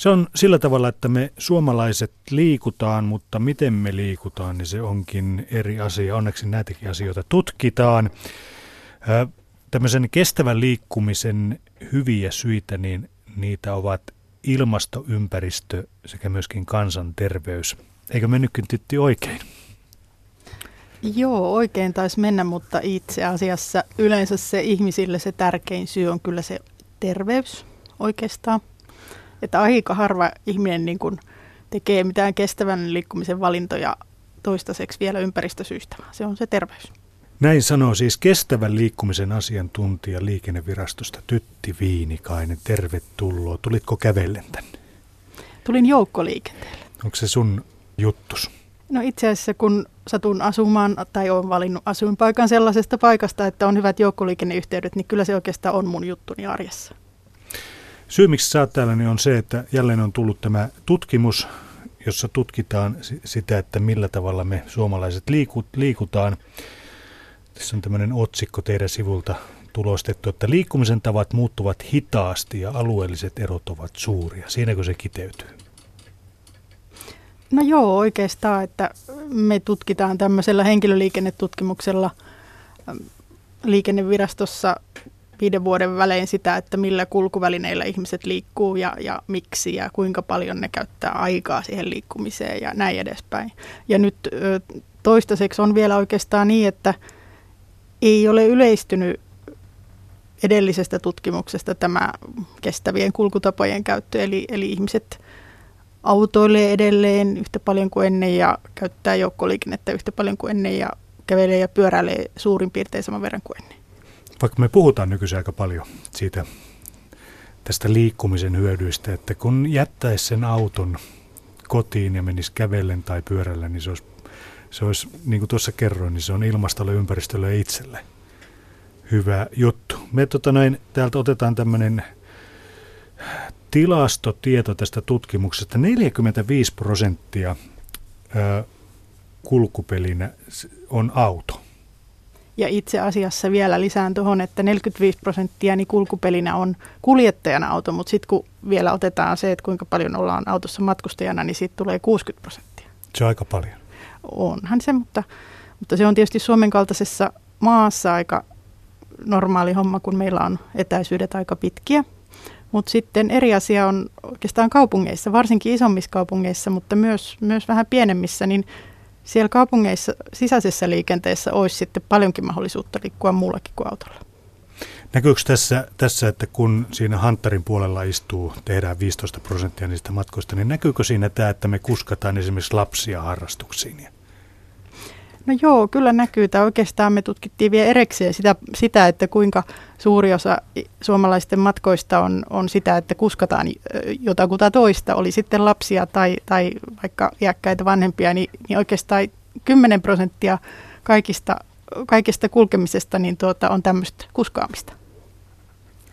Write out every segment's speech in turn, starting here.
Se on sillä tavalla, että me suomalaiset liikutaan, mutta miten me liikutaan, niin se onkin eri asia. Onneksi näitäkin asioita tutkitaan. Tämmöisen kestävän liikkumisen hyviä syitä, niin niitä ovat ilmasto, ympäristö sekä myöskin kansanterveys. Eikö mennytkin tytti oikein? Joo, oikein taisi mennä, mutta itse asiassa yleensä se ihmisille se tärkein syy on kyllä se terveys oikeastaan. Että aika harva ihminen niin kuin tekee mitään kestävän liikkumisen valintoja toistaiseksi vielä ympäristösyistä. Se on se terveys. Näin sanoo siis kestävän liikkumisen asiantuntija liikennevirastosta Tytti Viinikainen. Tervetuloa. Tulitko kävellen tänne? Tulin joukkoliikenteelle. Onko se sun juttus? No itse asiassa kun satun asumaan tai olen valinnut asuinpaikan sellaisesta paikasta, että on hyvät joukkoliikenneyhteydet, niin kyllä se oikeastaan on mun juttuni arjessa. Syy, miksi sä täällä, niin on se, että jälleen on tullut tämä tutkimus, jossa tutkitaan sitä, että millä tavalla me suomalaiset liikutaan. Tässä on tämmöinen otsikko teidän sivulta tulostettu, että liikkumisen tavat muuttuvat hitaasti ja alueelliset erot ovat suuria. Siinäkö se kiteytyy? No joo, oikeastaan, että me tutkitaan tämmöisellä henkilöliikennetutkimuksella liikennevirastossa viiden vuoden välein sitä, että millä kulkuvälineillä ihmiset liikkuu ja, ja miksi ja kuinka paljon ne käyttää aikaa siihen liikkumiseen ja näin edespäin. Ja nyt toistaiseksi on vielä oikeastaan niin, että ei ole yleistynyt edellisestä tutkimuksesta tämä kestävien kulkutapojen käyttö, eli, eli ihmiset autoilee edelleen yhtä paljon kuin ennen ja käyttää joukkoliikennettä yhtä paljon kuin ennen ja kävelee ja pyöräilee suurin piirtein saman verran kuin ennen. Vaikka me puhutaan nykyisin aika paljon siitä tästä liikkumisen hyödyistä, että kun jättäisi sen auton kotiin ja menisi kävellen tai pyörällä, niin se olisi, se olisi niin kuin tuossa kerroin, niin se on ilmastolle, ympäristölle ja itselle hyvä juttu. Me tota näin, täältä otetaan tämmöinen tilastotieto tästä tutkimuksesta. 45 prosenttia kulkupelinä on auto. Ja itse asiassa vielä lisään tuohon, että 45 prosenttia niin kulkupelinä on kuljettajana auto, mutta sitten kun vielä otetaan se, että kuinka paljon ollaan autossa matkustajana, niin siitä tulee 60 prosenttia. Se on aika paljon. Onhan se, mutta, mutta se on tietysti Suomen kaltaisessa maassa aika normaali homma, kun meillä on etäisyydet aika pitkiä. Mutta sitten eri asia on oikeastaan kaupungeissa, varsinkin isommissa kaupungeissa, mutta myös, myös vähän pienemmissä, niin siellä kaupungeissa sisäisessä liikenteessä olisi sitten paljonkin mahdollisuutta liikkua muullakin kuin autolla. Näkyykö tässä, tässä, että kun siinä Hantarin puolella istuu, tehdään 15 prosenttia niistä matkoista, niin näkyykö siinä tämä, että me kuskataan esimerkiksi lapsia harrastuksiin? No joo, kyllä näkyy. Tämä oikeastaan me tutkittiin vielä erekseen sitä, sitä, että kuinka suuri osa suomalaisten matkoista on, on sitä, että kuskataan jotakuta toista, oli sitten lapsia tai, tai vaikka iäkkäitä vanhempia, niin, niin oikeastaan 10 prosenttia kaikista, kaikista kulkemisesta niin tuota, on tämmöistä kuskaamista.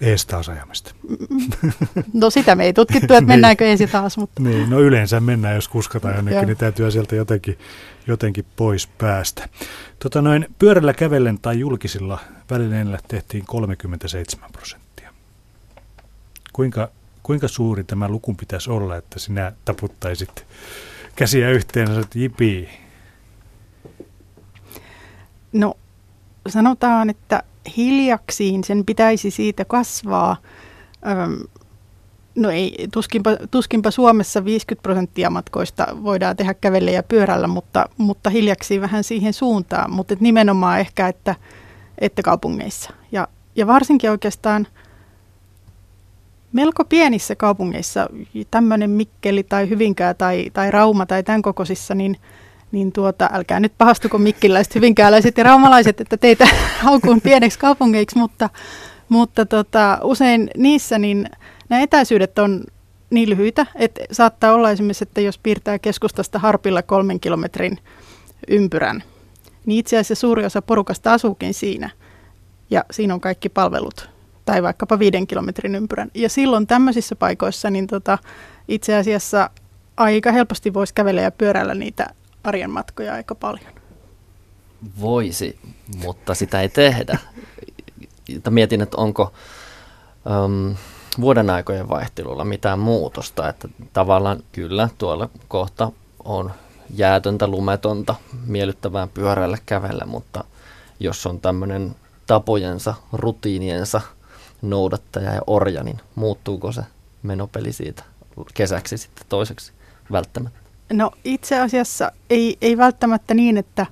Ees taas ajamista. No sitä me ei tutkittu, että niin. mennäänkö ees taas. Mutta. Niin, no yleensä mennään, jos kuskataan jonnekin, niin täytyy sieltä jotenkin, jotenkin pois päästä. Tota noin, pyörällä kävellen tai julkisilla välineillä tehtiin 37 prosenttia. Kuinka, kuinka suuri tämä luku pitäisi olla, että sinä taputtaisit käsiä yhteen ja jipii? No sanotaan, että hiljaksiin sen pitäisi siitä kasvaa. No ei, tuskinpa, tuskinpa Suomessa 50 prosenttia matkoista voidaan tehdä kävelle ja pyörällä, mutta, mutta hiljaksi vähän siihen suuntaan. Mutta et nimenomaan ehkä, että, että kaupungeissa. Ja, ja varsinkin oikeastaan melko pienissä kaupungeissa, tämmöinen Mikkeli tai Hyvinkää tai, tai Rauma tai tämän kokoisissa, niin – niin tuota, älkää nyt pahastuko mikkiläiset, hyvinkääläiset ja raumalaiset, että teitä haukuun pieneksi kaupungeiksi, mutta, mutta tota, usein niissä niin nämä etäisyydet on niin lyhyitä, että saattaa olla esimerkiksi, että jos piirtää keskustasta harpilla kolmen kilometrin ympyrän, niin itse asiassa suuri osa porukasta asuukin siinä ja siinä on kaikki palvelut tai vaikkapa viiden kilometrin ympyrän. Ja silloin tämmöisissä paikoissa niin tota, itse asiassa aika helposti voisi kävellä ja pyöräillä niitä arjen matkoja aika paljon. Voisi, mutta sitä ei tehdä. Mietin, että onko, um, vuoden aikojen vaihtelulla mitään muutosta, että tavallaan kyllä tuolla kohta on jäätöntä, lumetonta, miellyttävää pyöräillä kävellä, mutta jos on tämmöinen tapojensa, rutiiniensa noudattaja ja orja, niin muuttuuko se menopeli siitä kesäksi sitten toiseksi välttämättä? No itse asiassa ei, ei välttämättä niin, että,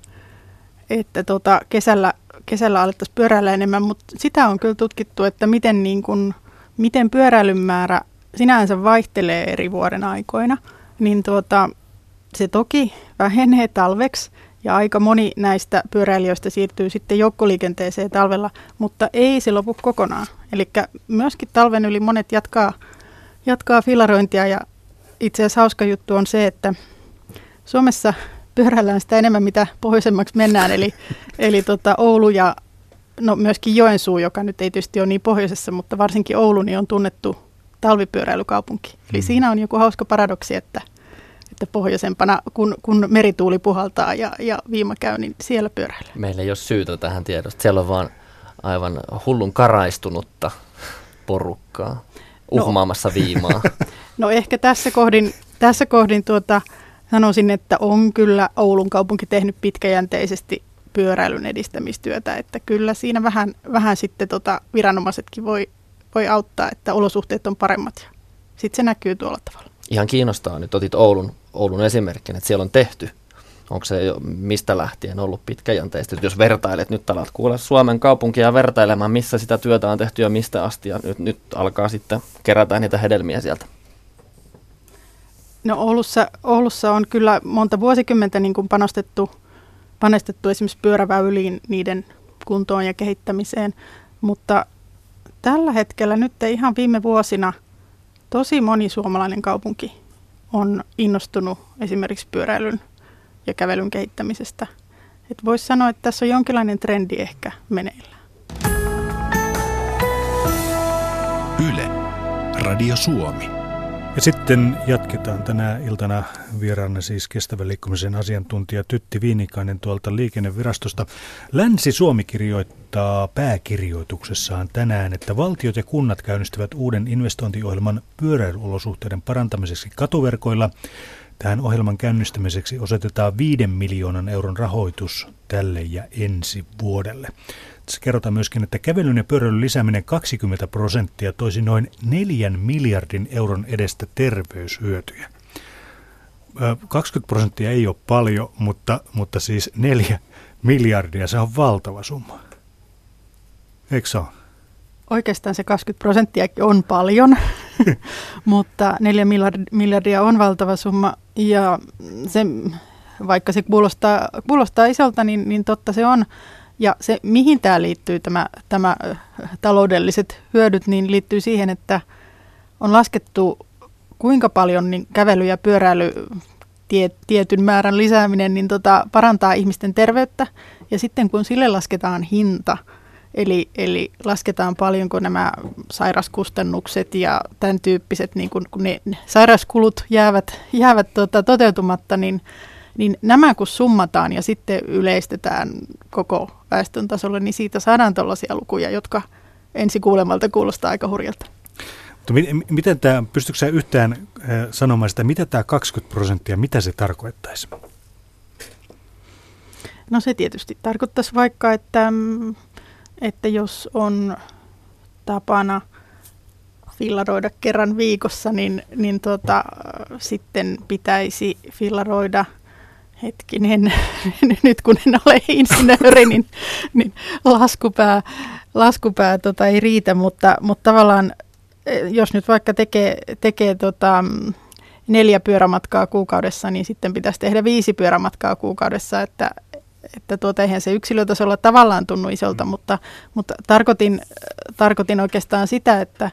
että tota, kesällä, kesällä alettaisiin pyöräillä enemmän, mutta sitä on kyllä tutkittu, että miten, niin kun, miten pyöräilyn määrä sinänsä vaihtelee eri vuoden aikoina. Niin tuota, se toki vähenee talveksi ja aika moni näistä pyöräilijöistä siirtyy sitten joukkoliikenteeseen talvella, mutta ei se lopu kokonaan. Eli myöskin talven yli monet jatkaa, jatkaa filarointia ja itse asiassa hauska juttu on se, että Suomessa pyöräillään sitä enemmän, mitä pohjoisemmaksi mennään, eli, eli tota Oulu ja no myöskin Joensuu, joka nyt ei tietysti ole niin pohjoisessa, mutta varsinkin Oulu niin on tunnettu talvipyöräilykaupunki. Eli mm. siinä on joku hauska paradoksi, että, että pohjoisempana, kun, kun merituuli puhaltaa ja, ja viima käy, niin siellä pyöräilee. Meillä ei ole syytä tähän tiedosta. Siellä on vaan aivan hullun karaistunutta porukkaa. Uhmaamassa no. viimaa. No ehkä tässä kohdin, tässä kohdin tuota, sanoisin, että on kyllä Oulun kaupunki tehnyt pitkäjänteisesti pyöräilyn edistämistyötä, että kyllä siinä vähän, vähän sitten tota viranomaisetkin voi, voi auttaa, että olosuhteet on paremmat ja sitten se näkyy tuolla tavalla. Ihan kiinnostaa, nyt otit Oulun, Oulun esimerkin, että siellä on tehty. Onko se jo mistä lähtien ollut pitkäjänteistä? Jos vertailet, nyt alat kuulla Suomen kaupunkia vertailemaan, missä sitä työtä on tehty ja mistä asti, ja nyt, nyt alkaa sitten kerätä niitä hedelmiä sieltä. No Oulussa, Oulussa on kyllä monta vuosikymmentä niin kuin panostettu, panostettu esimerkiksi pyöräväyliin, niiden kuntoon ja kehittämiseen, mutta tällä hetkellä nyt ihan viime vuosina tosi moni suomalainen kaupunki on innostunut esimerkiksi pyöräilyn ja kävelyn kehittämisestä. Voisi sanoa, että tässä on jonkinlainen trendi ehkä meneillään. Yle, Radio Suomi. Ja sitten jatketaan tänä iltana vieraana siis kestävän liikkumisen asiantuntija Tytti Viinikainen tuolta liikennevirastosta. Länsi-Suomi kirjoittaa pääkirjoituksessaan tänään, että valtiot ja kunnat käynnistävät uuden investointiohjelman pyöräilyolosuhteiden parantamiseksi katuverkoilla. Tähän ohjelman käynnistämiseksi osoitetaan 5 miljoonan euron rahoitus tälle ja ensi vuodelle. Tässä kerrotaan myöskin, että kävelyn ja pyöräilyn lisääminen 20 prosenttia toisi noin 4 miljardin euron edestä terveyshyötyjä. 20 prosenttia ei ole paljon, mutta, mutta siis 4 miljardia, se on valtava summa. Eikö se ole? Oikeastaan se 20 prosenttia on paljon, mutta 4 miljardia on valtava summa ja se, vaikka se kuulostaa, kuulostaa isolta, niin, niin totta se on. Ja se, mihin tämä liittyy, tämä, tämä taloudelliset hyödyt, niin liittyy siihen, että on laskettu kuinka paljon niin kävely ja pyöräily tie, tietyn määrän lisääminen niin tota, parantaa ihmisten terveyttä. Ja sitten kun sille lasketaan hinta, eli, eli lasketaan paljonko nämä sairaskustannukset ja tämän tyyppiset, niin kun, kun ne sairauskulut jäävät, jäävät tota, toteutumatta, niin niin nämä kun summataan ja sitten yleistetään koko väestön tasolle, niin siitä saadaan tällaisia lukuja, jotka ensi kuulemalta kuulostaa aika hurjalta. Mutta miten tämä, pystytkö sä yhtään äh, sanomaan sitä, mitä tämä 20 prosenttia, mitä se tarkoittaisi? No se tietysti tarkoittaisi vaikka, että, mm, että jos on tapana fillaroida kerran viikossa, niin, niin tuota, sitten pitäisi fillaroida – hetkinen, nyt kun en ole insinööri, niin, niin laskupää, laskupää tota, ei riitä, mutta, mutta tavallaan eh, jos nyt vaikka tekee, tekee tota, neljä pyörämatkaa kuukaudessa, niin sitten pitäisi tehdä viisi pyörämatkaa kuukaudessa, että, että tuota, eihän se yksilötasolla tavallaan tunnu isolta, mm. mutta, mutta tarkoitin, tarkoitin oikeastaan sitä, että,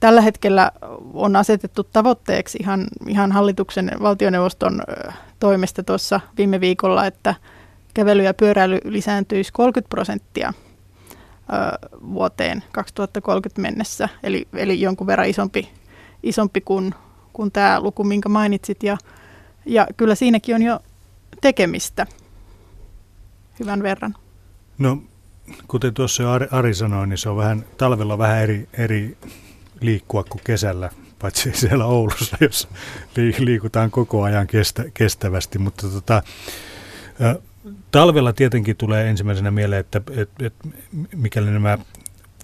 Tällä hetkellä on asetettu tavoitteeksi ihan, ihan hallituksen valtioneuvoston toimesta tuossa viime viikolla, että kävely ja pyöräily lisääntyisi 30 prosenttia vuoteen 2030 mennessä, eli, eli jonkun verran isompi, isompi kuin, kuin tämä luku, minkä mainitsit. Ja, ja kyllä siinäkin on jo tekemistä hyvän verran. No, kuten tuossa Ari, Ari sanoi, niin se on vähän, talvella vähän eri, eri liikkua kuin kesällä, paitsi siellä Oulussa, jossa liikutaan koko ajan kestä, kestävästi. Mutta tota, talvella tietenkin tulee ensimmäisenä mieleen, että et, et, mikäli nämä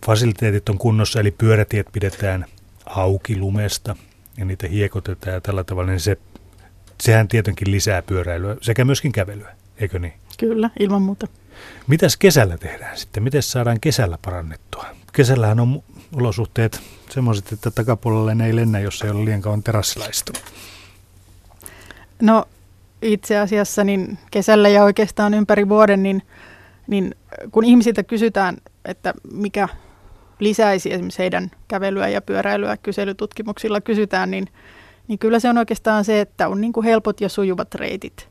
fasiliteetit on kunnossa, eli pyörätiet pidetään auki lumesta ja niitä hiekotetaan ja tällä tavalla, niin se, sehän tietenkin lisää pyöräilyä sekä myöskin kävelyä, eikö niin? Kyllä, ilman muuta. Mitäs kesällä tehdään sitten? Miten saadaan kesällä parannettua? Kesällähän on olosuhteet semmoiset, että takapuolelle ei lennä, jos ei ole liian kauan terassilla No itse asiassa niin kesällä ja oikeastaan ympäri vuoden, niin, niin kun ihmisiltä kysytään, että mikä lisäisi esimerkiksi heidän kävelyä ja pyöräilyä kyselytutkimuksilla kysytään, niin, niin kyllä se on oikeastaan se, että on niin kuin helpot ja sujuvat reitit.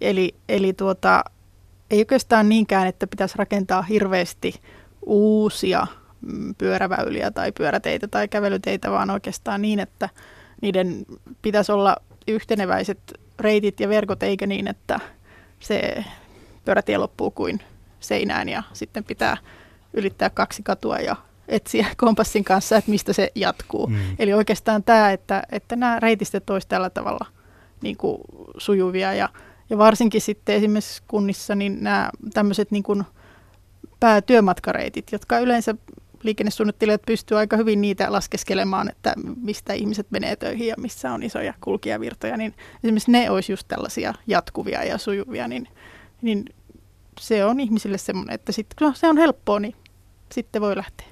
Eli, eli tuota, ei oikeastaan niinkään, että pitäisi rakentaa hirveästi uusia mm, pyöräväyliä tai pyöräteitä tai kävelyteitä, vaan oikeastaan niin, että niiden pitäisi olla yhteneväiset reitit ja verkot, eikä niin, että se pyörätie loppuu kuin seinään ja sitten pitää ylittää kaksi katua ja etsiä kompassin kanssa, että mistä se jatkuu. Mm. Eli oikeastaan tämä, että, että nämä reitistöt olisivat tällä tavalla niin kuin sujuvia ja, ja varsinkin sitten esimerkiksi kunnissa niin nämä tämmöiset niin kuin päätyömatkareitit, jotka yleensä liikennesuunnittelijat pystyvät aika hyvin niitä laskeskelemaan, että mistä ihmiset menee töihin ja missä on isoja kulkijavirtoja, niin esimerkiksi ne olisi just tällaisia jatkuvia ja sujuvia, niin, niin se on ihmisille semmoinen, että sit, kun se on helppoa, niin sitten voi lähteä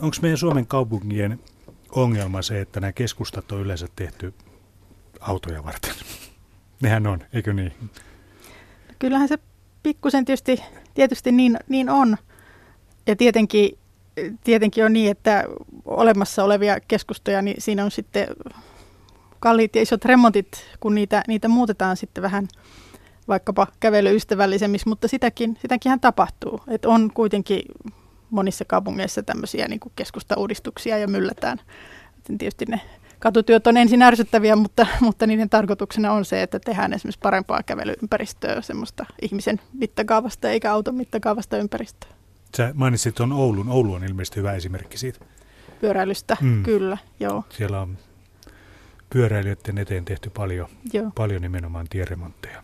Onko meidän Suomen kaupunkien ongelma se, että nämä keskustat on yleensä tehty autoja varten? Nehän on, eikö niin? Kyllähän se pikkusen tietysti, tietysti niin, niin on. Ja tietenkin, tietenkin on niin, että olemassa olevia keskustoja, niin siinä on sitten kalliit ja isot remontit, kun niitä, niitä muutetaan sitten vähän vaikkapa kävelyystävällisemmiksi, mutta sitäkin, sitäkin tapahtuu. Et on kuitenkin monissa kaupungeissa tämmöisiä niin kuin keskustauudistuksia ja myllätään. Tietysti ne katutyöt on ensin ärsyttäviä, mutta, mutta niiden tarkoituksena on se, että tehdään esimerkiksi parempaa kävelyympäristöä, semmoista ihmisen mittakaavasta eikä auton mittakaavasta ympäristöä. Sä mainitsit tuon Oulun. Oulu on ilmeisesti hyvä esimerkki siitä. Pyöräilystä, mm. kyllä, joo. Siellä on pyöräilijöiden eteen tehty paljon, joo. paljon nimenomaan tieremontteja.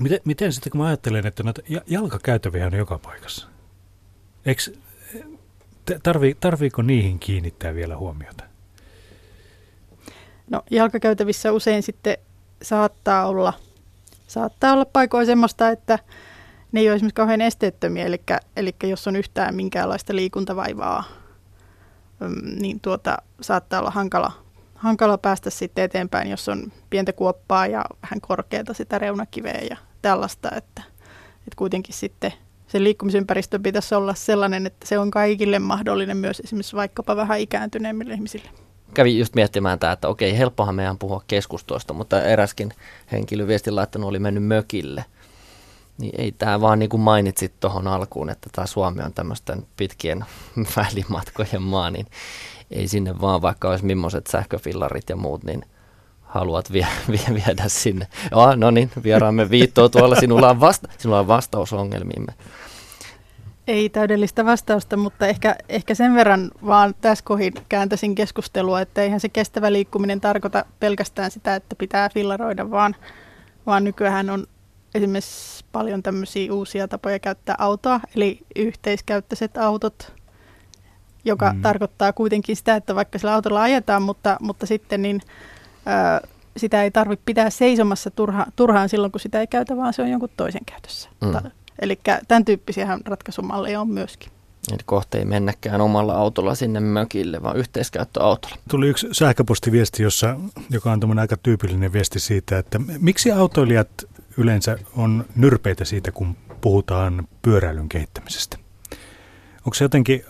Miten, miten sitten, kun mä ajattelen, että noita jalkakäytäviä on joka paikassa, eikö, tarvii, tarviiko niihin kiinnittää vielä huomiota? No jalkakäytävissä usein sitten saattaa olla, saattaa olla paikoin semmoista, että ne ei ole esimerkiksi kauhean esteettömiä, eli, eli jos on yhtään minkäänlaista liikuntavaivaa, mm, niin tuota, saattaa olla hankala, hankala päästä sitten eteenpäin, jos on pientä kuoppaa ja vähän korkeata sitä reunakiveä ja tällaista, että, että kuitenkin sitten se liikkumisympäristö pitäisi olla sellainen, että se on kaikille mahdollinen myös esimerkiksi vaikkapa vähän ikääntyneemmille ihmisille. Kävin just miettimään tämä, että okei, helppohan meidän puhua keskustoista, mutta eräskin henkilö viestin laittanut oli mennyt mökille. Niin ei tämä vaan niin kuin mainitsit tuohon alkuun, että tämä Suomi on tämmöisten pitkien välimatkojen maa, niin ei sinne vaan vaikka olisi millaiset sähköfillarit ja muut, niin – haluat vie, vie, viedä sinne. Joo, no niin, vieraamme viittoo tuolla, sinulla on, vasta, sinulla on vastaus ongelmiimme. Ei täydellistä vastausta, mutta ehkä, ehkä sen verran vaan tässä kohin kääntäisin keskustelua, että eihän se kestävä liikkuminen tarkoita pelkästään sitä, että pitää fillaroida, vaan, vaan nykyään on esimerkiksi paljon tämmöisiä uusia tapoja käyttää autoa, eli yhteiskäyttöiset autot, joka mm. tarkoittaa kuitenkin sitä, että vaikka sillä autolla ajetaan, mutta, mutta sitten niin sitä ei tarvitse pitää seisomassa turha, turhaan silloin, kun sitä ei käytä, vaan se on jonkun toisen käytössä. Mm. Eli tämän tyyppisiä ratkaisumalleja on myöskin. Eli kohta ei mennäkään omalla autolla sinne mökille, vaan yhteiskäyttöautolla. Tuli yksi sähköpostiviesti, jossa, joka on aika tyypillinen viesti siitä, että miksi autoilijat yleensä on nyrpeitä siitä, kun puhutaan pyöräilyn kehittämisestä? Onko se jotenkin,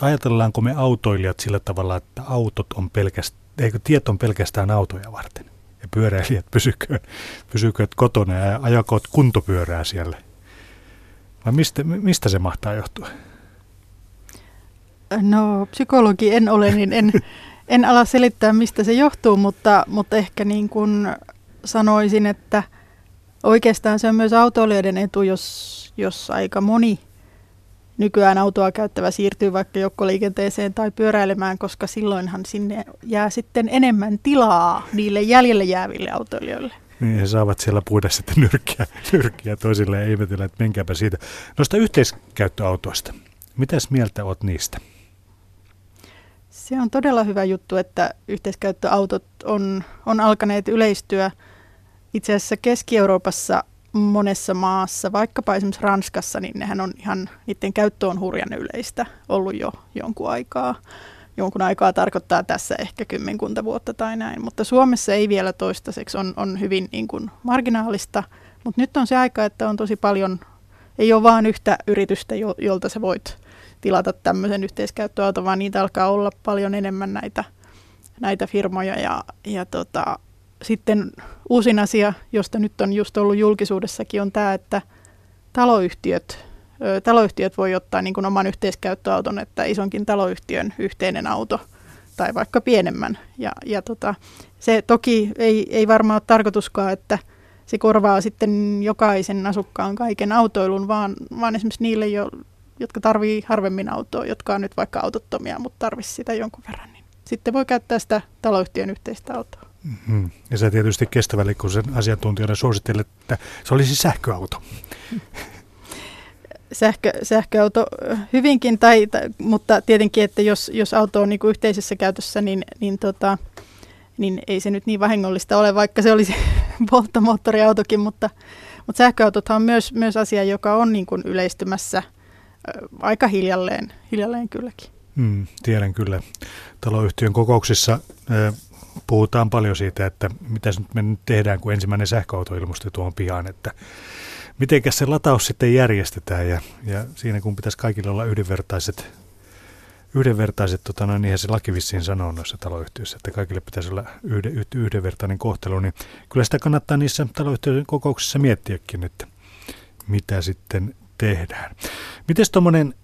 ajatellaanko me autoilijat sillä tavalla, että autot on pelkästään eikö tiet on pelkästään autoja varten. Ja pyöräilijät pysykööt, pysykööt kotona ja ajakoot kuntopyörää siellä. Vai mistä, mistä se mahtaa johtua? No psykologi en ole, niin en, en ala selittää mistä se johtuu, mutta, mutta ehkä niin kuin sanoisin, että oikeastaan se on myös autoilijoiden etu, jos, jos aika moni nykyään autoa käyttävä siirtyy vaikka joukkoliikenteeseen tai pyöräilemään, koska silloinhan sinne jää sitten enemmän tilaa niille jäljelle jääville autoilijoille. Niin, he saavat siellä puida sitten nyrkkiä, nyrkkiä toisille ja ihmetellä, että menkääpä siitä. Noista yhteiskäyttöautoista. Mitäs mieltä olet niistä? Se on todella hyvä juttu, että yhteiskäyttöautot on, on alkaneet yleistyä. Itse asiassa Keski-Euroopassa monessa maassa, vaikkapa esimerkiksi Ranskassa, niin nehän on ihan, niiden käyttö on hurjan yleistä ollut jo jonkun aikaa. Jonkun aikaa tarkoittaa tässä ehkä kymmenkunta vuotta tai näin, mutta Suomessa ei vielä toistaiseksi, on, on hyvin niin kuin marginaalista, mutta nyt on se aika, että on tosi paljon, ei ole vain yhtä yritystä, jolta sä voit tilata tämmöisen yhteiskäyttöauton, vaan niitä alkaa olla paljon enemmän näitä, näitä firmoja ja, ja tota, sitten uusin asia, josta nyt on just ollut julkisuudessakin, on tämä, että taloyhtiöt, taloyhtiöt voi ottaa niin kuin oman yhteiskäyttöauton, että isonkin taloyhtiön yhteinen auto tai vaikka pienemmän. Ja, ja tota, se toki ei, ei varmaan ole tarkoituskaan, että se korvaa sitten jokaisen asukkaan kaiken autoilun, vaan, vaan esimerkiksi niille, jo, jotka tarvii harvemmin autoa, jotka on nyt vaikka autottomia, mutta tarvitsisi sitä jonkun verran, niin sitten voi käyttää sitä taloyhtiön yhteistä autoa. Mm-hmm. Ja sä tietysti kestävä liikkumisen asiantuntijana suosittelet, että se olisi sähköauto. Sähkö, sähköauto hyvinkin, tai, tai, mutta tietenkin, että jos, jos auto on niin kuin yhteisessä käytössä, niin, niin, tota, niin ei se nyt niin vahingollista ole, vaikka se olisi polttomoottoriautokin, mutta, mutta sähköautothan on myös, myös asia, joka on niin kuin yleistymässä aika hiljalleen, hiljalleen kylläkin. Mm, tiedän kyllä. Taloyhtiön kokouksissa puhutaan paljon siitä, että mitä me nyt tehdään, kun ensimmäinen sähköauto ilmestyi tuohon pihaan, että miten se lataus sitten järjestetään ja, ja siinä kun pitäisi kaikille olla yhdenvertaiset, yhdenvertaiset tota noin, niinhän se laki vissiin sanoo noissa taloyhtiöissä, että kaikille pitäisi olla yhden, yhdenvertainen kohtelu, niin kyllä sitä kannattaa niissä taloyhtiöiden kokouksissa miettiäkin, että mitä sitten tehdään. Miten tuommoinen,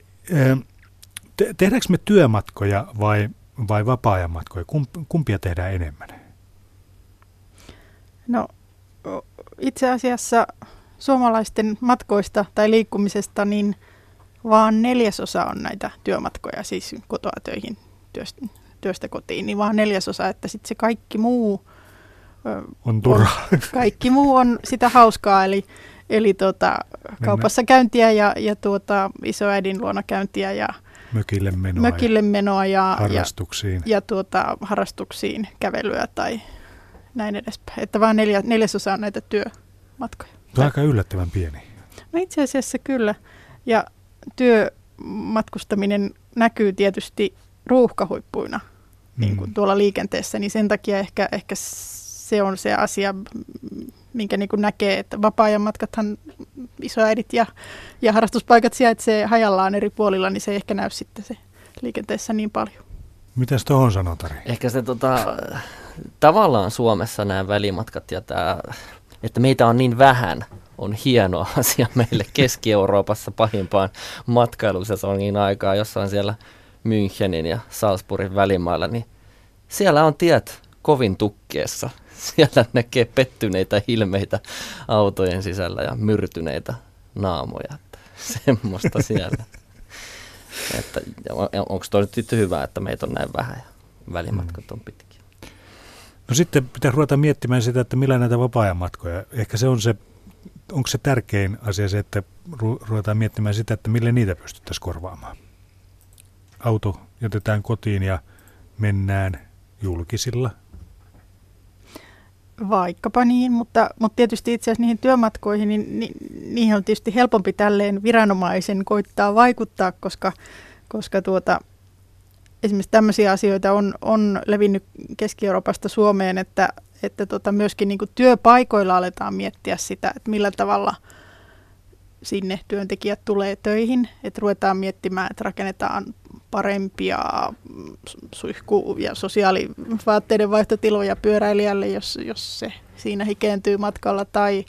te, tehdäänkö me työmatkoja vai vai vapaa-ajan matkoja? Kumpia tehdään enemmän? No itse asiassa suomalaisten matkoista tai liikkumisesta niin vaan neljäsosa on näitä työmatkoja, siis kotoa töihin, työstä, työstä kotiin, niin vaan neljäsosa, että sitten se kaikki muu on turhaa. Kaikki muu on sitä hauskaa, eli, eli tuota, kaupassa käyntiä ja, ja tuota, isoäidin luona käyntiä ja, mökille menoa, mökille menoa ja, harrastuksiin. Ja, ja tuota, harrastuksiin, kävelyä tai näin edespäin. Että vain neljä, neljäsosa on näitä työmatkoja. Tuo on aika yllättävän pieni. No itse asiassa kyllä. Ja työmatkustaminen näkyy tietysti ruuhkahuippuina mm. niin kuin tuolla liikenteessä, niin sen takia ehkä, ehkä se on se asia, minkä niin näkee, että vapaa-ajan matkathan isoäidit ja, ja harrastuspaikat sijaitsee hajallaan eri puolilla, niin se ei ehkä näy sitten se liikenteessä niin paljon. Mitäs tuohon sanoo, Tari? Ehkä se tota, tavallaan Suomessa nämä välimatkat ja tämä, että meitä on niin vähän, on hieno asia meille Keski-Euroopassa pahimpaan matkailusesongin aikaa, jossain siellä Münchenin ja Salzburgin välimailla, niin siellä on tiet kovin tukkeessa siellä näkee pettyneitä ilmeitä autojen sisällä ja myrtyneitä naamoja. Semmoista siellä. että onko toi nyt hyvä, että meitä on näin vähän ja välimatkat on pitkiä. No sitten pitää ruveta miettimään sitä, että millä näitä vapaa-ajan matkoja. Ehkä se on se, onko se tärkein asia se, että ruvetaan miettimään sitä, että millä niitä pystyttäisiin korvaamaan. Auto jätetään kotiin ja mennään julkisilla Vaikkapa niin, mutta, mutta tietysti itse asiassa niihin työmatkoihin, niin ni, niihin on tietysti helpompi tälleen viranomaisen koittaa vaikuttaa, koska, koska tuota, esimerkiksi tämmöisiä asioita on, on levinnyt Keski-Euroopasta Suomeen, että, että tota myöskin niin työpaikoilla aletaan miettiä sitä, että millä tavalla sinne työntekijät tulee töihin, että ruvetaan miettimään, että rakennetaan parempia suihku- ja sosiaalivaatteiden vaihtotiloja pyöräilijälle, jos, jos se siinä hikeentyy matkalla, tai,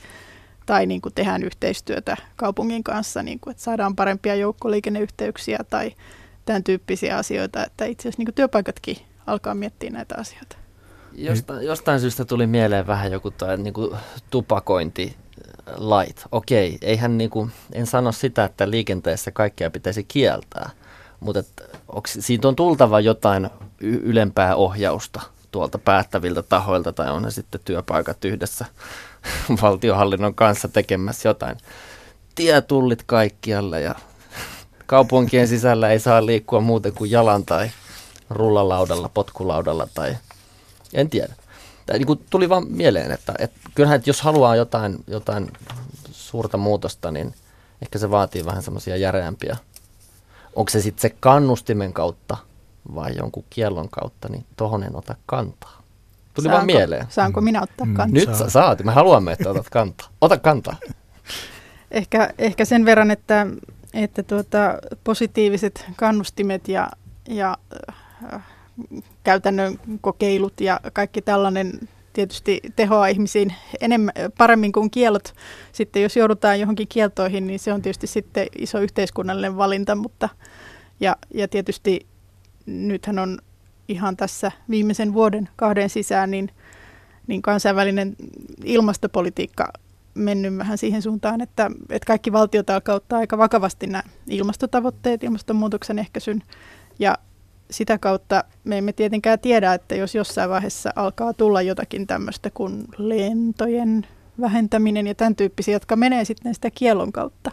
tai niin kuin tehdään yhteistyötä kaupungin kanssa, niin kuin, että saadaan parempia joukkoliikenneyhteyksiä tai tämän tyyppisiä asioita, että itse asiassa niin kuin työpaikatkin alkaa miettiä näitä asioita. Jostain, jostain syystä tuli mieleen vähän joku toi, niin kuin tupakointi lait. Okei, eihän niinku, en sano sitä, että liikenteessä kaikkea pitäisi kieltää, mutta et, onks, siitä on tultava jotain ylempää ohjausta tuolta päättäviltä tahoilta, tai on ne sitten työpaikat yhdessä valtiohallinnon kanssa tekemässä jotain. Tietullit kaikkialle ja kaupunkien sisällä ei saa liikkua muuten kuin jalan tai rullalaudalla, potkulaudalla tai en tiedä. Tai niin kuin tuli vaan mieleen, että, että kyllähän että jos haluaa jotain, jotain suurta muutosta, niin ehkä se vaatii vähän semmoisia järeämpiä. Onko se sitten se kannustimen kautta vai jonkun kiellon kautta, niin tohon en ota kantaa. Tuli saanko, vaan mieleen. Saanko minä ottaa mm. kantaa? Nyt sä saat. Me haluamme, että otat kantaa. Ota kantaa. ehkä, ehkä sen verran, että, että tuota, positiiviset kannustimet ja, ja äh, käytännön kokeilut ja kaikki tällainen tietysti tehoa ihmisiin enemmän, paremmin kuin kielot. Sitten jos joudutaan johonkin kieltoihin, niin se on tietysti sitten iso yhteiskunnallinen valinta, mutta ja, ja tietysti nythän on ihan tässä viimeisen vuoden kahden sisään, niin, niin kansainvälinen ilmastopolitiikka mennyt vähän siihen suuntaan, että, että kaikki valtiot alkaa ottaa aika vakavasti nämä ilmastotavoitteet, ilmastonmuutoksen ehkäisyn ja sitä kautta me emme tietenkään tiedä, että jos jossain vaiheessa alkaa tulla jotakin tämmöistä kuin lentojen vähentäminen ja tämän tyyppisiä, jotka menee sitten sitä kielon kautta.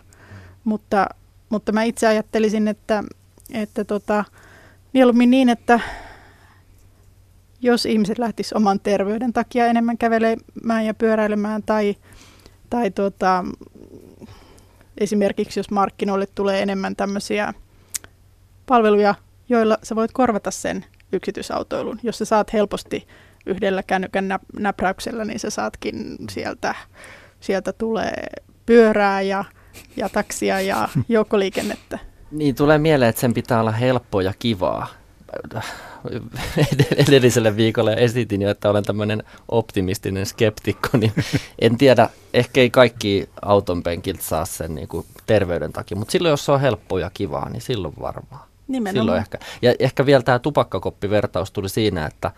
Mutta, mutta mä itse ajattelisin, että, että tota, mieluummin niin, että jos ihmiset lähtisivät oman terveyden takia enemmän kävelemään ja pyöräilemään tai, tai tota, esimerkiksi jos markkinoille tulee enemmän tämmöisiä palveluja, joilla sä voit korvata sen yksityisautoilun. Jos sä saat helposti yhdellä kännykän näpräyksellä, niin sä saatkin sieltä, sieltä tulee pyörää ja, ja taksia ja joukkoliikennettä. Niin, tulee mieleen, että sen pitää olla helppoa ja kivaa. Edelliselle viikolle esitin jo, että olen tämmöinen optimistinen skeptikko, niin en tiedä, ehkä ei kaikki auton penkiltä saa sen niin kuin terveyden takia, mutta silloin jos se on helppoa ja kivaa, niin silloin varmaan. Nimenomaan. Silloin ehkä. Ja ehkä vielä tämä tupakkakoppivertaus tuli siinä, että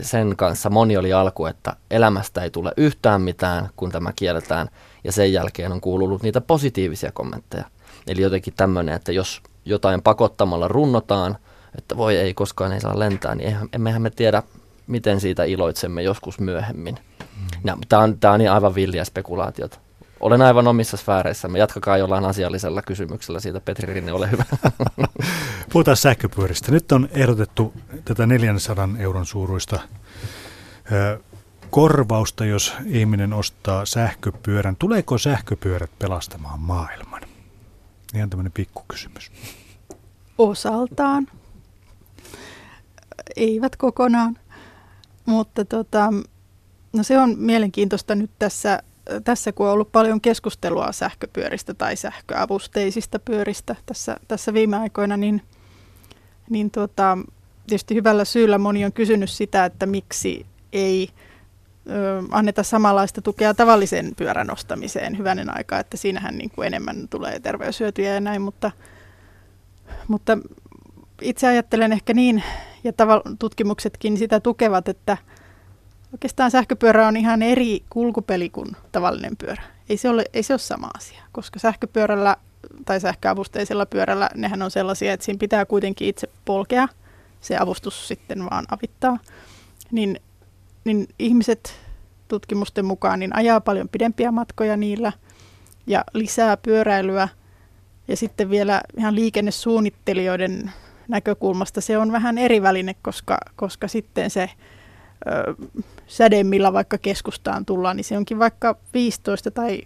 sen kanssa moni oli alku, että elämästä ei tule yhtään mitään, kun tämä kielletään, ja sen jälkeen on kuulunut niitä positiivisia kommentteja. Eli jotenkin tämmöinen, että jos jotain pakottamalla runnotaan, että voi ei koskaan ei saa lentää, niin eihän, emmehän me tiedä, miten siitä iloitsemme joskus myöhemmin. Mm. Tämä on, tää on niin aivan villiä spekulaatiota. Olen aivan omissa sfääreissä. Jatkakaa jollain asiallisella kysymyksellä siitä. Petri Rinne, ole hyvä. Puhutaan sähköpyöristä. Nyt on ehdotettu tätä 400 euron suuruista ö, korvausta, jos ihminen ostaa sähköpyörän. Tuleeko sähköpyörät pelastamaan maailman? Ihan tämmöinen pikkukysymys. Osaltaan. Eivät kokonaan. Mutta tota, no se on mielenkiintoista nyt tässä tässä kun on ollut paljon keskustelua sähköpyöristä tai sähköavusteisista pyöristä tässä, tässä viime aikoina, niin, niin tuota, tietysti hyvällä syyllä moni on kysynyt sitä, että miksi ei ö, anneta samanlaista tukea tavallisen pyörän ostamiseen hyvänen aikaa, että siinähän niin kuin enemmän tulee terveyshyötyjä ja näin, mutta, mutta itse ajattelen ehkä niin, ja tutkimuksetkin sitä tukevat, että – Oikeastaan sähköpyörä on ihan eri kulkupeli kuin tavallinen pyörä. Ei se ole, ei se ole sama asia, koska sähköpyörällä tai sähköavusteisella pyörällä nehän on sellaisia, että siinä pitää kuitenkin itse polkea. Se avustus sitten vaan avittaa. Niin, niin ihmiset tutkimusten mukaan niin ajaa paljon pidempiä matkoja niillä ja lisää pyöräilyä. Ja sitten vielä ihan liikennesuunnittelijoiden näkökulmasta se on vähän eri väline, koska, koska sitten se sädemmillä vaikka keskustaan tullaan, niin se onkin vaikka 15 tai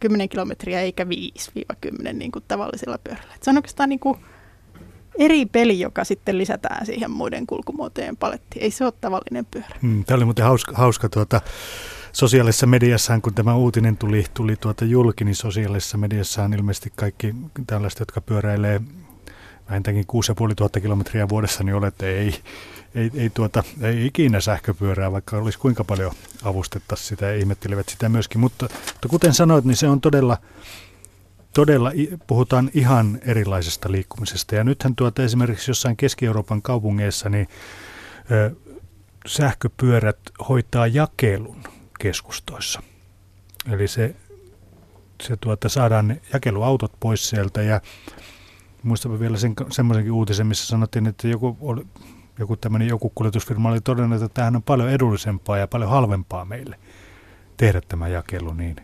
10 kilometriä eikä 5-10 niin kuin tavallisella pyörällä. Et se on oikeastaan niin kuin eri peli, joka sitten lisätään siihen muiden kulkumuotojen palettiin. Ei se ole tavallinen pyörä. Hmm, tämä oli muuten hauska, hauska tuota, sosiaalisessa mediassa, kun tämä uutinen tuli, tuli tuota julki, niin sosiaalisessa mediassa on ilmeisesti kaikki tällaiset, jotka pyöräilee vähintäänkin 6500 kilometriä vuodessa, niin olette ei, ei, ei, tuota, ei ikinä sähköpyörää, vaikka olisi kuinka paljon avustetta sitä ja ihmettelevät sitä myöskin. Mutta, mutta kuten sanoit, niin se on todella, todella, puhutaan ihan erilaisesta liikkumisesta. Ja nythän tuota esimerkiksi jossain Keski-Euroopan kaupungeissa, niin ö, sähköpyörät hoitaa jakelun keskustoissa. Eli se, se tuota, saadaan ne jakeluautot pois sieltä ja muistamme vielä sen, semmoisenkin uutisen, missä sanottiin, että joku, oli, joku tämmöinen joku kuljetusfirma oli todennut, että tämähän on paljon edullisempaa ja paljon halvempaa meille tehdä tämä jakelu. Niin.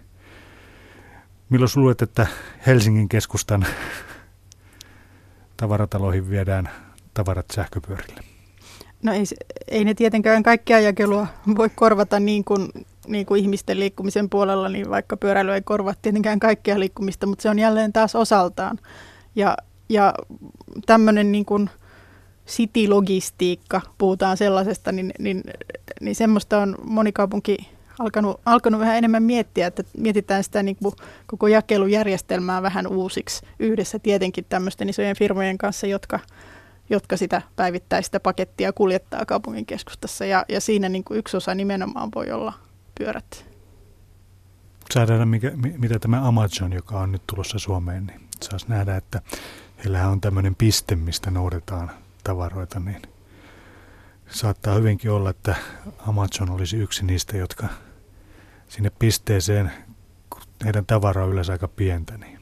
Milloin luulet, että Helsingin keskustan tavarataloihin viedään tavarat sähköpyörille? No ei, ei ne tietenkään kaikkia jakelua voi korvata niin kuin, niin kuin ihmisten liikkumisen puolella, niin vaikka pyöräily ei korvaa tietenkään kaikkia liikkumista, mutta se on jälleen taas osaltaan. Ja, ja tämmöinen niin kuin city-logistiikka, puhutaan sellaisesta, niin, niin, niin semmoista on moni kaupunki alkanut, alkanut vähän enemmän miettiä, että mietitään sitä niin kuin koko jakelujärjestelmää vähän uusiksi yhdessä tietenkin tämmöisten isojen firmojen kanssa, jotka, jotka sitä päivittäistä pakettia kuljettaa kaupungin keskustassa. Ja, ja siinä niin kuin yksi osa nimenomaan voi olla pyörät. Saadaan mikä, mitä tämä Amazon, joka on nyt tulossa Suomeen, niin saisi nähdä, että heillähän on tämmöinen piste, mistä noudetaan tavaroita, niin saattaa hyvinkin olla, että Amazon olisi yksi niistä, jotka sinne pisteeseen, kun heidän tavara on yleensä aika pientä, niin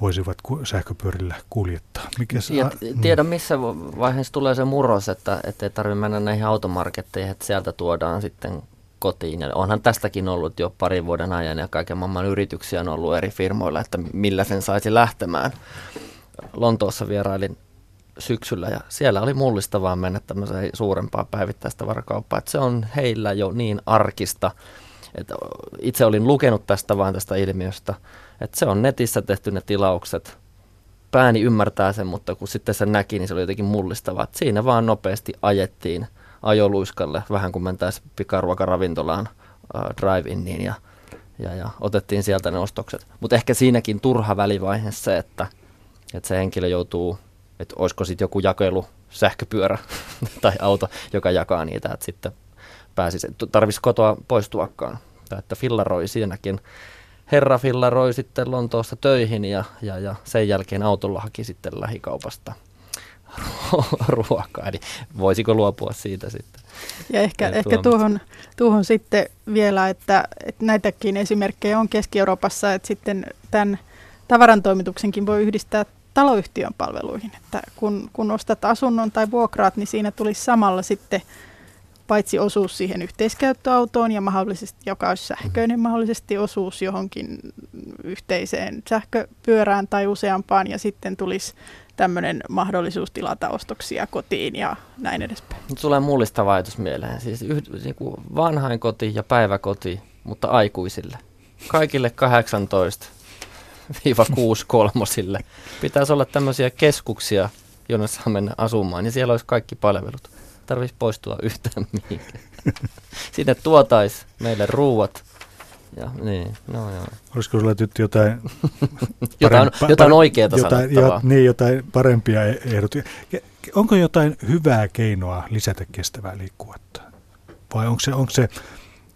voisivat sähköpyörillä kuljettaa. Mikä saa, ja tiedä missä vaiheessa tulee se murros, että, että ei tarvitse mennä näihin automarketteihin, että sieltä tuodaan sitten kotiin. Ja onhan tästäkin ollut jo parin vuoden ajan ja kaiken maailman yrityksiä on ollut eri firmoilla, että millä sen saisi lähtemään. Lontoossa vierailin syksyllä ja siellä oli mullistavaa mennä tämmöiseen suurempaan päivittäistä varakauppaa. Että se on heillä jo niin arkista, että itse olin lukenut tästä vain tästä ilmiöstä, että se on netissä tehty ne tilaukset. Pääni ymmärtää sen, mutta kun sitten se näki, niin se oli jotenkin mullistavaa. Että siinä vaan nopeasti ajettiin ajoluiskalle, vähän kuin mentäisiin pikaruokaravintolaan äh, drive-iniin ja, ja, ja otettiin sieltä ne ostokset. Mutta ehkä siinäkin turha välivaihe se, että, että se henkilö joutuu että olisiko sitten joku jakelu, sähköpyörä tai auto, joka jakaa niitä, että sitten pääsisi, tarvitsisi kotoa poistuakaan. Tai että fillaroi siinäkin. Herra fillaroi sitten Lontoossa töihin ja, ja, ja sen jälkeen autolla haki sitten lähikaupasta ruokaa. Eli voisiko luopua siitä sitten? Ja ehkä, ja ehkä tuohon, tuohon sitten vielä, että, että näitäkin esimerkkejä on Keski-Euroopassa, että sitten tämän tavarantoimituksenkin voi yhdistää taloyhtiön palveluihin. Että kun, kun ostat asunnon tai vuokraat, niin siinä tulisi samalla sitten paitsi osuus siihen yhteiskäyttöautoon ja mahdollisesti, joka olisi sähköinen, mahdollisesti osuus johonkin yhteiseen sähköpyörään tai useampaan ja sitten tulisi tämmöinen mahdollisuus tilata ostoksia kotiin ja näin edespäin. Nyt tulee mullistava ajatus mieleen. Siis yh, niin vanhain koti ja päiväkoti, mutta aikuisille. Kaikille 18 kuusi kolmosille. Pitäisi olla tämmöisiä keskuksia, jonne saa mennä asumaan, ja siellä olisi kaikki palvelut. Tarvitsisi poistua yhtään mihinkään. Sinne tuotais meille ruuat. Ja, niin, no joo. Olisiko sulla tyttö jotain, jotain, parempa, jotain oikeaa jotain, jo, niin, jotain parempia e- ehdotuksia. Onko jotain hyvää keinoa lisätä kestävää liikkuvuutta? Vai onko se, onko se,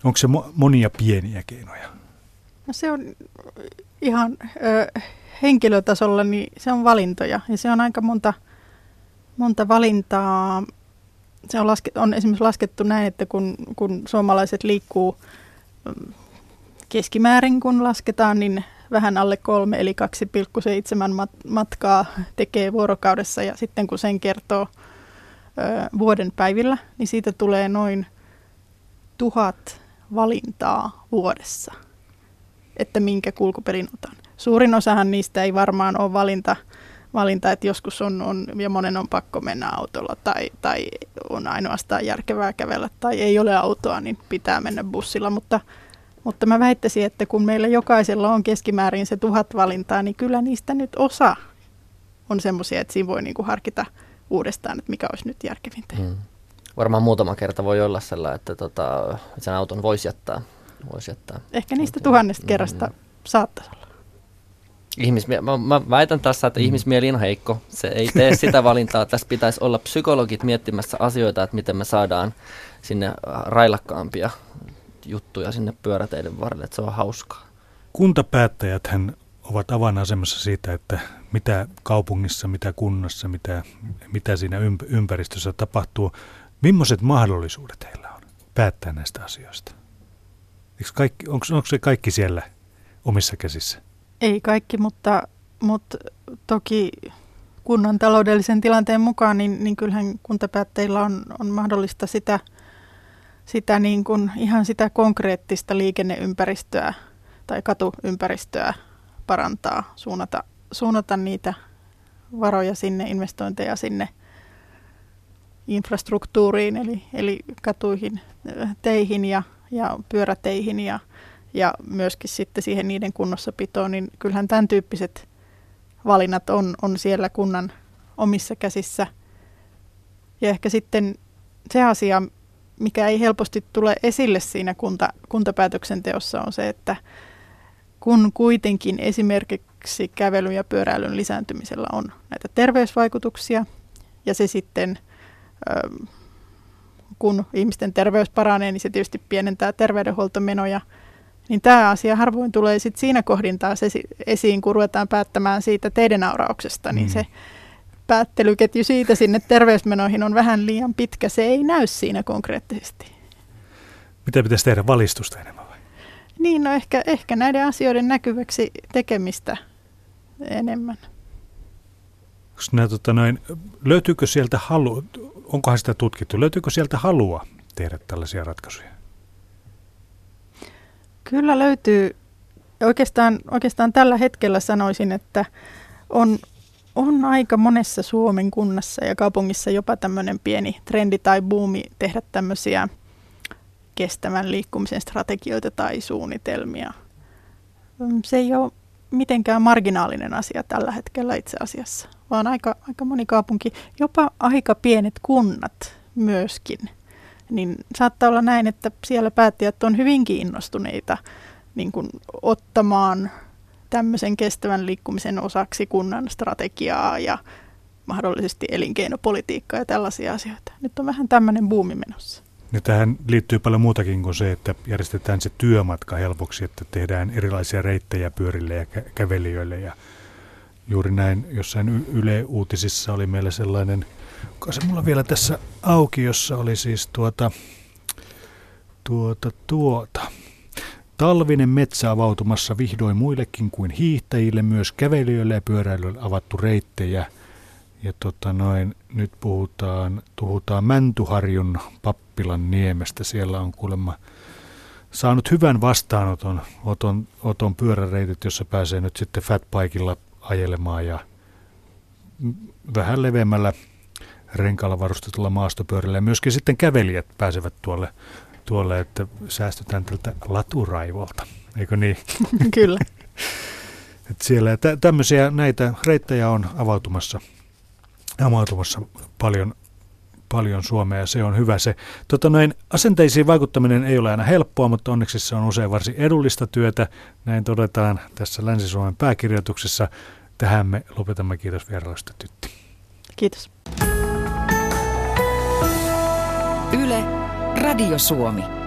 onko se monia pieniä keinoja? No se on ihan ö, henkilötasolla, niin se on valintoja. Ja se on aika monta, monta valintaa. Se on, laske, on esimerkiksi laskettu näin, että kun, kun suomalaiset liikkuu keskimäärin, kun lasketaan, niin vähän alle kolme, eli 2,7 matkaa tekee vuorokaudessa. Ja sitten kun sen kertoo ö, vuoden päivillä, niin siitä tulee noin tuhat valintaa vuodessa että minkä kulkupelin otan. Suurin osahan niistä ei varmaan ole valinta, valinta että joskus on, on ja monen on pakko mennä autolla tai, tai on ainoastaan järkevää kävellä tai ei ole autoa, niin pitää mennä bussilla, mutta mutta mä väittäisin, että kun meillä jokaisella on keskimäärin se tuhat valintaa, niin kyllä niistä nyt osa on semmoisia, että siinä voi niinku harkita uudestaan, että mikä olisi nyt järkevintä. Hmm. Varmaan muutama kerta voi olla sellainen, että tota, sen auton voisi jättää voisi jättää. Ehkä niistä tuhannesta kerrasta mm. saattaisi olla. Ihmismie- mä, mä väitän tässä, että mm. ihmismieli on heikko. Se ei tee sitä valintaa. Tässä pitäisi olla psykologit miettimässä asioita, että miten me saadaan sinne äh, railakkaampia juttuja sinne pyöräteiden varrelle, että se on hauskaa. Kuntapäättäjät ovat avainasemassa siitä, että mitä kaupungissa, mitä kunnassa, mitä, mitä siinä ympäristössä tapahtuu. Millaiset mahdollisuudet heillä on päättää näistä asioista? Onko, se kaikki siellä omissa käsissä? Ei kaikki, mutta, mutta toki kunnan taloudellisen tilanteen mukaan, niin, niin kyllähän kuntapäättäjillä on, on mahdollista sitä, sitä niin kuin, ihan sitä konkreettista liikenneympäristöä tai katuympäristöä parantaa, suunnata, suunnata niitä varoja sinne, investointeja sinne infrastruktuuriin, eli, eli katuihin, teihin ja, ja pyöräteihin ja, ja myöskin sitten siihen niiden kunnossapitoon, niin kyllähän tämän tyyppiset valinnat on, on siellä kunnan omissa käsissä. Ja ehkä sitten se asia, mikä ei helposti tule esille siinä kunta, kuntapäätöksenteossa, on se, että kun kuitenkin esimerkiksi kävelyn ja pyöräilyn lisääntymisellä on näitä terveysvaikutuksia, ja se sitten, kun ihmisten terveys paranee, niin se tietysti pienentää terveydenhuoltomenoja – niin tämä asia harvoin tulee sit siinä kohdin taas esiin, kun ruvetaan päättämään siitä teidän aurauksesta, niin mm. se päättelyketju siitä sinne terveysmenoihin on vähän liian pitkä. Se ei näy siinä konkreettisesti. Mitä pitäisi tehdä valistusta enemmän vai? Niin, no ehkä, ehkä näiden asioiden näkyväksi tekemistä enemmän. Nämä, tota noin, löytyykö sieltä halu, onkohan sitä tutkittu, löytyykö sieltä halua tehdä tällaisia ratkaisuja? Kyllä löytyy. Oikeastaan, oikeastaan tällä hetkellä sanoisin, että on, on aika monessa Suomen kunnassa ja kaupungissa jopa tämmöinen pieni trendi tai buumi tehdä tämmöisiä kestävän liikkumisen strategioita tai suunnitelmia. Se ei ole mitenkään marginaalinen asia tällä hetkellä itse asiassa, vaan aika, aika moni kaupunki, jopa aika pienet kunnat myöskin – niin saattaa olla näin, että siellä päättäjät on hyvin kiinnostuneita niin kuin ottamaan tämmöisen kestävän liikkumisen osaksi kunnan strategiaa ja mahdollisesti elinkeinopolitiikkaa ja tällaisia asioita. Nyt on vähän tämmöinen buumi menossa. Ja tähän liittyy paljon muutakin kuin se, että järjestetään se työmatka helpoksi, että tehdään erilaisia reittejä pyörille ja kä- kävelijöille. Ja juuri näin jossain Yle Uutisissa oli meillä sellainen se mulla vielä tässä auki, jossa oli siis tuota, tuota, tuota. Talvinen metsä avautumassa vihdoin muillekin kuin hiihtäjille, myös kävelijöille ja pyöräilijöille avattu reittejä. Ja tota noin, nyt puhutaan, puhutaan Mäntyharjun pappilan niemestä. Siellä on kuulemma saanut hyvän vastaanoton oton, oton pyöräreitit, jossa pääsee nyt sitten fatbikeilla ajelemaan ja vähän leveämmällä renkaalla varustetulla maastopyörällä. Ja myöskin sitten kävelijät pääsevät tuolle, tuolle että säästetään tältä laturaivolta. Eikö niin? Kyllä. Et siellä tä- tämmöisiä näitä reittejä on avautumassa, avautumassa paljon, paljon Suomea ja se on hyvä se. Tota noin, asenteisiin vaikuttaminen ei ole aina helppoa, mutta onneksi se on usein varsin edullista työtä. Näin todetaan tässä Länsi-Suomen pääkirjoituksessa. Tähän me lopetamme. Kiitos vierailusta Tytti. Kiitos. Yle, Radio Suomi.